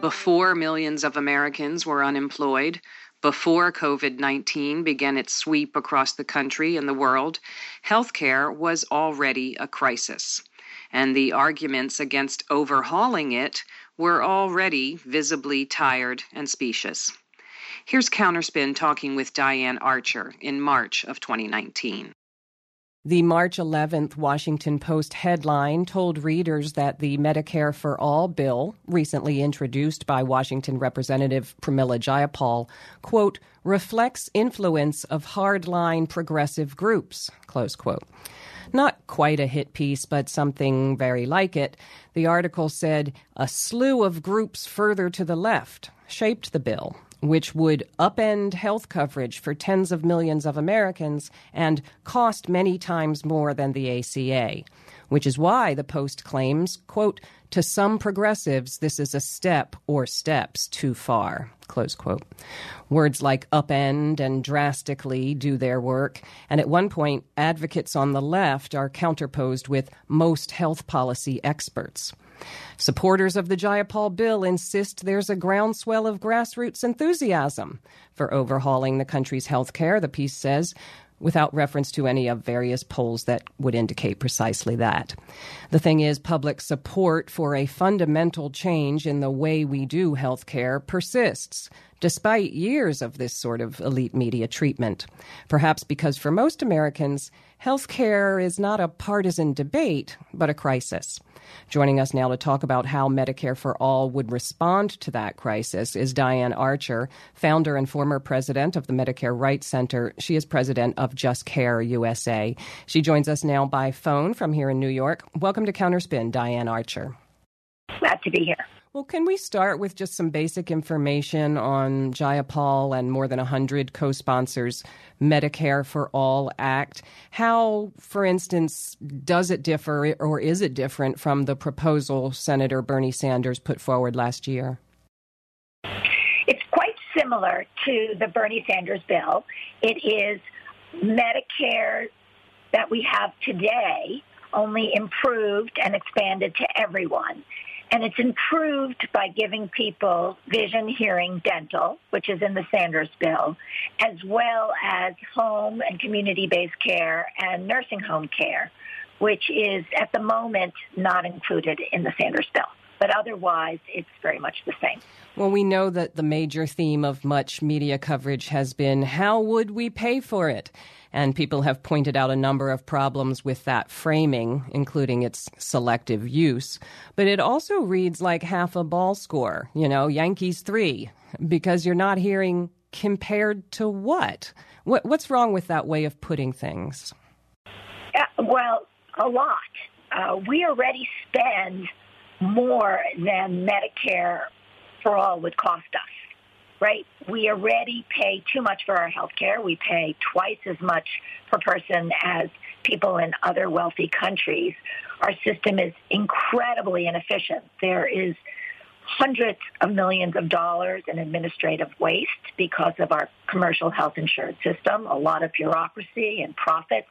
Before millions of Americans were unemployed, before COVID 19 began its sweep across the country and the world, healthcare was already a crisis, and the arguments against overhauling it were already visibly tired and specious. Here's Counterspin talking with Diane Archer in March of 2019. The March 11th Washington Post headline told readers that the Medicare for All bill, recently introduced by Washington Representative Pramila Jayapal, quote, reflects influence of hardline progressive groups, close quote. Not quite a hit piece, but something very like it. The article said a slew of groups further to the left shaped the bill, which would upend health coverage for tens of millions of Americans and cost many times more than the ACA, which is why the Post claims, quote, to some progressives, this is a step or steps too far, close quote. Words like upend and drastically do their work, and at one point, advocates on the left are counterposed with most health policy experts. Supporters of the Jayapal bill insist there's a groundswell of grassroots enthusiasm for overhauling the country's health care, the piece says, without reference to any of various polls that would indicate precisely that. The thing is, public support for a fundamental change in the way we do healthcare persists, despite years of this sort of elite media treatment. Perhaps because for most Americans, healthcare is not a partisan debate, but a crisis. Joining us now to talk about how Medicare for All would respond to that crisis is Diane Archer, founder and former president of the Medicare Rights Center. She is president of Just Care USA. She joins us now by phone from here in New York. Welcome to Counterspin, Diane Archer. Glad to be here. Well, can we start with just some basic information on Jayapal and more than 100 co sponsors' Medicare for All Act? How, for instance, does it differ or is it different from the proposal Senator Bernie Sanders put forward last year? It's quite similar to the Bernie Sanders bill. It is Medicare that we have today, only improved and expanded to everyone. And it's improved by giving people vision, hearing, dental, which is in the Sanders bill, as well as home and community-based care and nursing home care, which is at the moment not included in the Sanders bill. But otherwise, it's very much the same. Well, we know that the major theme of much media coverage has been how would we pay for it? And people have pointed out a number of problems with that framing, including its selective use. But it also reads like half a ball score, you know, Yankees three, because you're not hearing compared to what? what what's wrong with that way of putting things? Uh, well, a lot. Uh, we already spend more than Medicare for all would cost us right? We already pay too much for our health care. We pay twice as much per person as people in other wealthy countries. Our system is incredibly inefficient. There is hundreds of millions of dollars in administrative waste because of our commercial health insurance system, a lot of bureaucracy and profits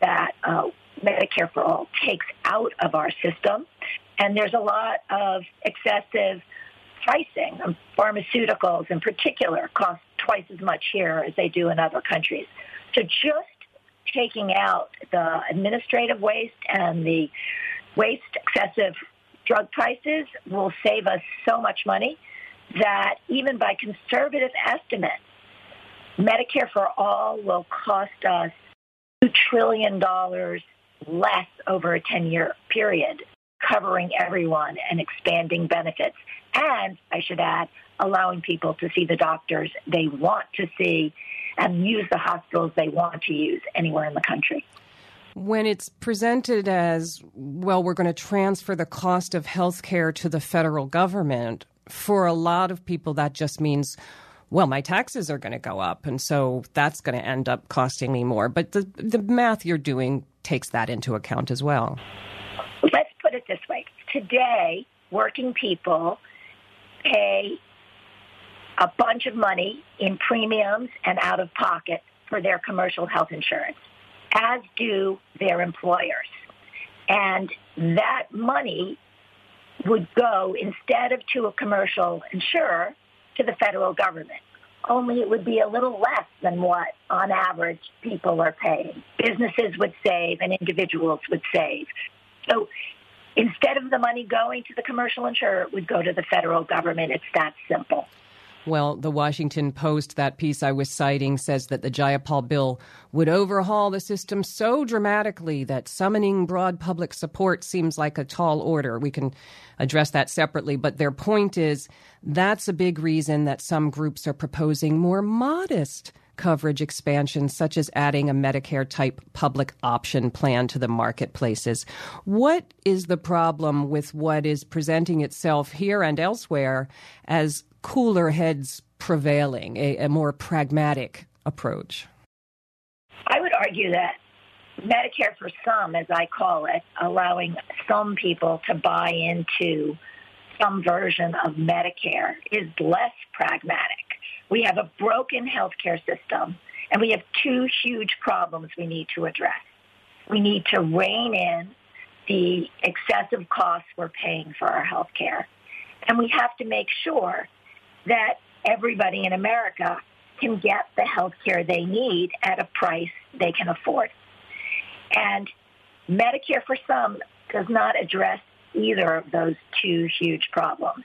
that uh, Medicare for All takes out of our system. And there's a lot of excessive pricing of pharmaceuticals in particular cost twice as much here as they do in other countries. So just taking out the administrative waste and the waste excessive drug prices will save us so much money that even by conservative estimates, Medicare for all will cost us $2 trillion less over a 10-year period, covering everyone and expanding benefits and I should add, allowing people to see the doctors they want to see and use the hospitals they want to use anywhere in the country. When it's presented as, well, we're going to transfer the cost of health care to the federal government, for a lot of people, that just means, well, my taxes are going to go up, and so that's going to end up costing me more. But the, the math you're doing takes that into account as well. Let's put it this way. Today, working people pay a bunch of money in premiums and out of pocket for their commercial health insurance, as do their employers. And that money would go instead of to a commercial insurer to the federal government. Only it would be a little less than what, on average, people are paying. Businesses would save and individuals would save. So instead of the money going to the commercial insurer, it would go to the federal government. It's that simple. Well, the Washington Post, that piece I was citing, says that the Jayapal bill would overhaul the system so dramatically that summoning broad public support seems like a tall order. We can address that separately, but their point is that's a big reason that some groups are proposing more modest coverage expansion, such as adding a Medicare type public option plan to the marketplaces. What is the problem with what is presenting itself here and elsewhere as cooler heads prevailing, a, a more pragmatic approach? I would argue that Medicare for some, as I call it, allowing some people to buy into some version of Medicare is less pragmatic. We have a broken healthcare system, and we have two huge problems we need to address. We need to rein in the excessive costs we're paying for our healthcare, and we have to make sure that everybody in America can get the healthcare they need at a price they can afford. And Medicare for some does not address either of those two huge problems.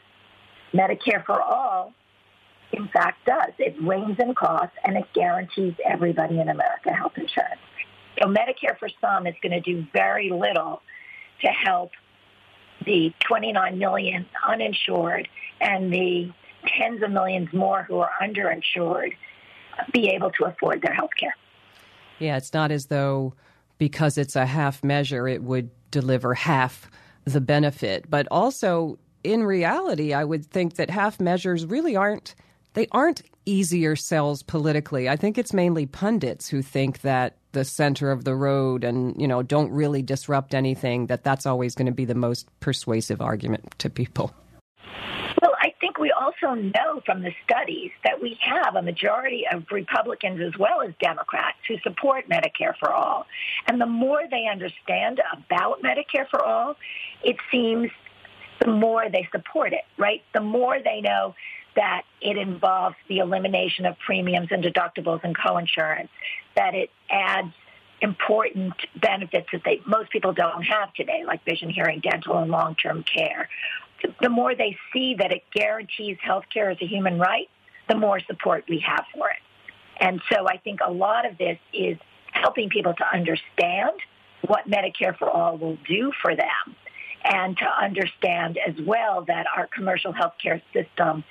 Medicare for all, in fact, does. It reins in costs and it guarantees everybody in America health insurance. So Medicare for some is going to do very little to help the 29 million uninsured and the tens of millions more who are underinsured be able to afford their health care. Yeah, it's not as though because it's a half measure, it would deliver half the benefit. But also, in reality, I would think that half measures really aren't they aren't easier sells politically. I think it's mainly pundits who think that the center of the road and you know don't really disrupt anything that that's always going to be the most persuasive argument to people Well, I think we also know from the studies that we have a majority of Republicans as well as Democrats who support Medicare for all. And the more they understand about Medicare for all, it seems the more they support it, right? The more they know that it involves the elimination of premiums and deductibles and coinsurance, that it adds important benefits that they, most people don't have today, like vision, hearing, dental, and long-term care, the more they see that it guarantees health care as a human right, the more support we have for it. And so I think a lot of this is helping people to understand what Medicare for All will do for them and to understand as well that our commercial health care system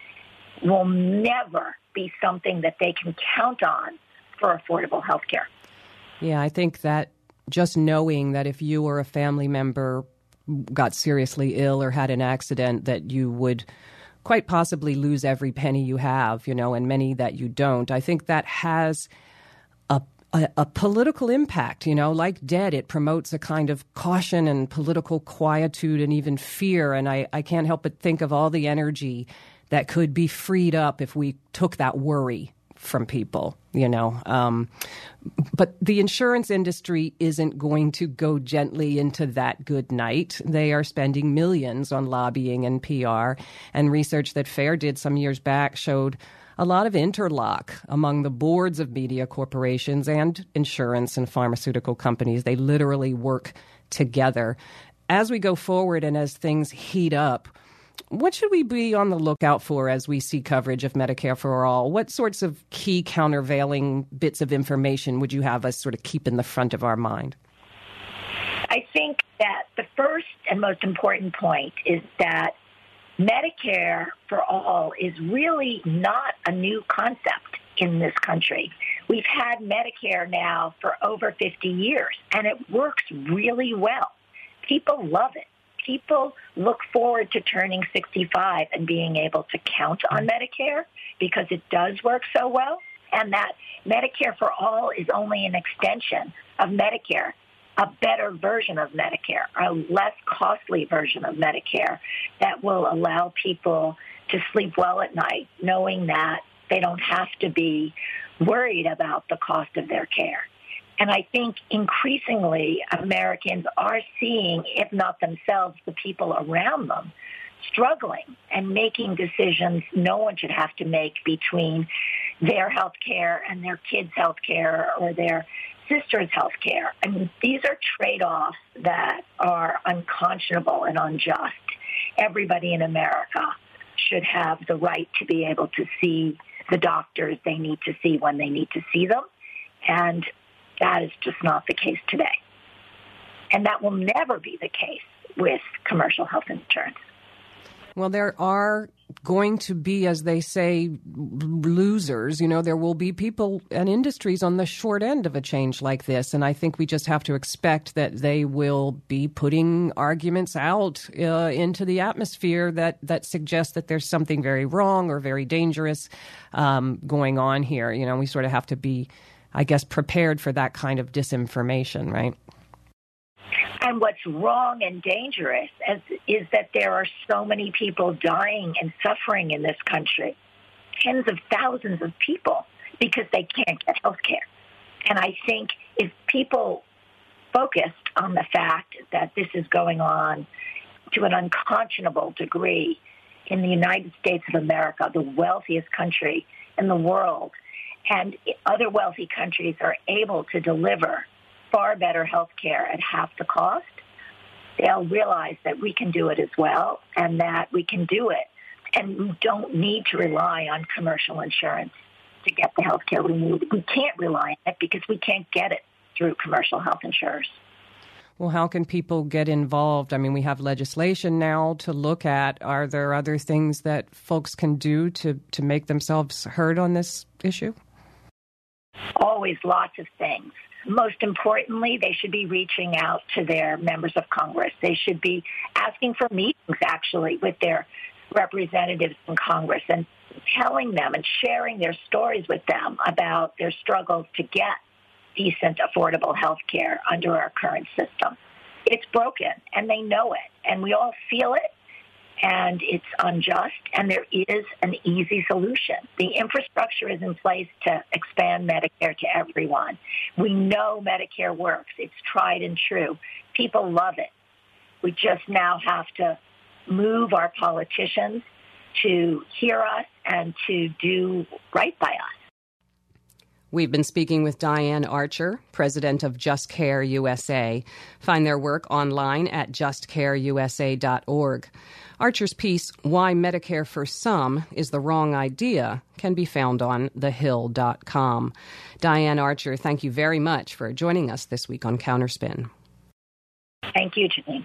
will never be something that they can count on for affordable health care. Yeah, I think that just knowing that if you or a family member got seriously ill or had an accident that you would quite possibly lose every penny you have, you know, and many that you don't. I think that has a, a, political impact, you know, like debt, it promotes a kind of caution and political quietude and even fear. And I, I can't help but think of all the energy that could be freed up if we took that worry from people, you know. Um, but the insurance industry isn't going to go gently into that good night. They are spending millions on lobbying and PR. And research that FAIR did some years back showed a lot of interlock among the boards of media corporations and insurance and pharmaceutical companies. They literally work together. As we go forward and as things heat up, what should we be on the lookout for as we see coverage of Medicare for All? What sorts of key countervailing bits of information would you have us sort of keep in the front of our mind? I think that the first and most important point is that Medicare for All is really not a new concept in this country. We've had Medicare now for over 50 years, and it works really well. People love it people look forward to turning 65 and being able to count on Medicare because it does work so well, and that Medicare for all is only an extension of Medicare, a better version of Medicare, a less costly version of Medicare that will allow people to sleep well at night knowing that they don't have to be worried about the cost of their care. And I think increasingly Americans are seeing, if not themselves, the people around them struggling and making decisions no one should have to make between their health care and their kids' health care or their sister's health care. I mean, these are trade-offs that are unconscionable and unjust. Everybody in America should have the right to be able to see the doctors they need to see when they need to see them. And that is just not the case today. And that will never be the case with commercial health insurance. Well, there are going to be, as they say, losers. You know, there will be people and industries on the short end of a change like this. And I think we just have to expect that they will be putting arguments out uh, into the atmosphere that, that suggest that there's something very wrong or very dangerous um, going on here. You know, we sort of have to be, I guess, prepared for that kind of disinformation, right? And what's wrong and dangerous is, is that there are so many people dying and suffering in this country, tens of thousands of people, because they can't get health care. And I think if people focused on the fact that this is going on to an unconscionable degree in the United States of America, the wealthiest country in the world, and other wealthy countries are able to deliver far better health care at half the cost, they'll realize that we can do it as well and that we can do it and we don't need to rely on commercial insurance to get the health care we need. We can't rely on it because we can't get it through commercial health insurers. Well, how can people get involved? I mean, we have legislation now to look at. Are there other things that folks can do to, to make themselves heard on this issue? Always lots of things most importantly, they should be reaching out to their members of Congress. They should be asking for meetings, actually, with their representatives in Congress and telling them and sharing their stories with them about their struggles to get decent, affordable health care under our current system. It's broken, and they know it, and we all feel it, and it's unjust, and there is an easy solution. The infrastructure is in place to expand Medicare to everyone. We know Medicare works. It's tried and true. People love it. We just now have to move our politicians to hear us and to do right by us. We've been speaking with Diane Archer, president of Just Care USA. Find their work online at justcareusa.org. Archer's piece, Why Medicare for Some is the Wrong Idea, can be found on thehill.com. Diane Archer, thank you very much for joining us this week on Counterspin. Thank you, Janine.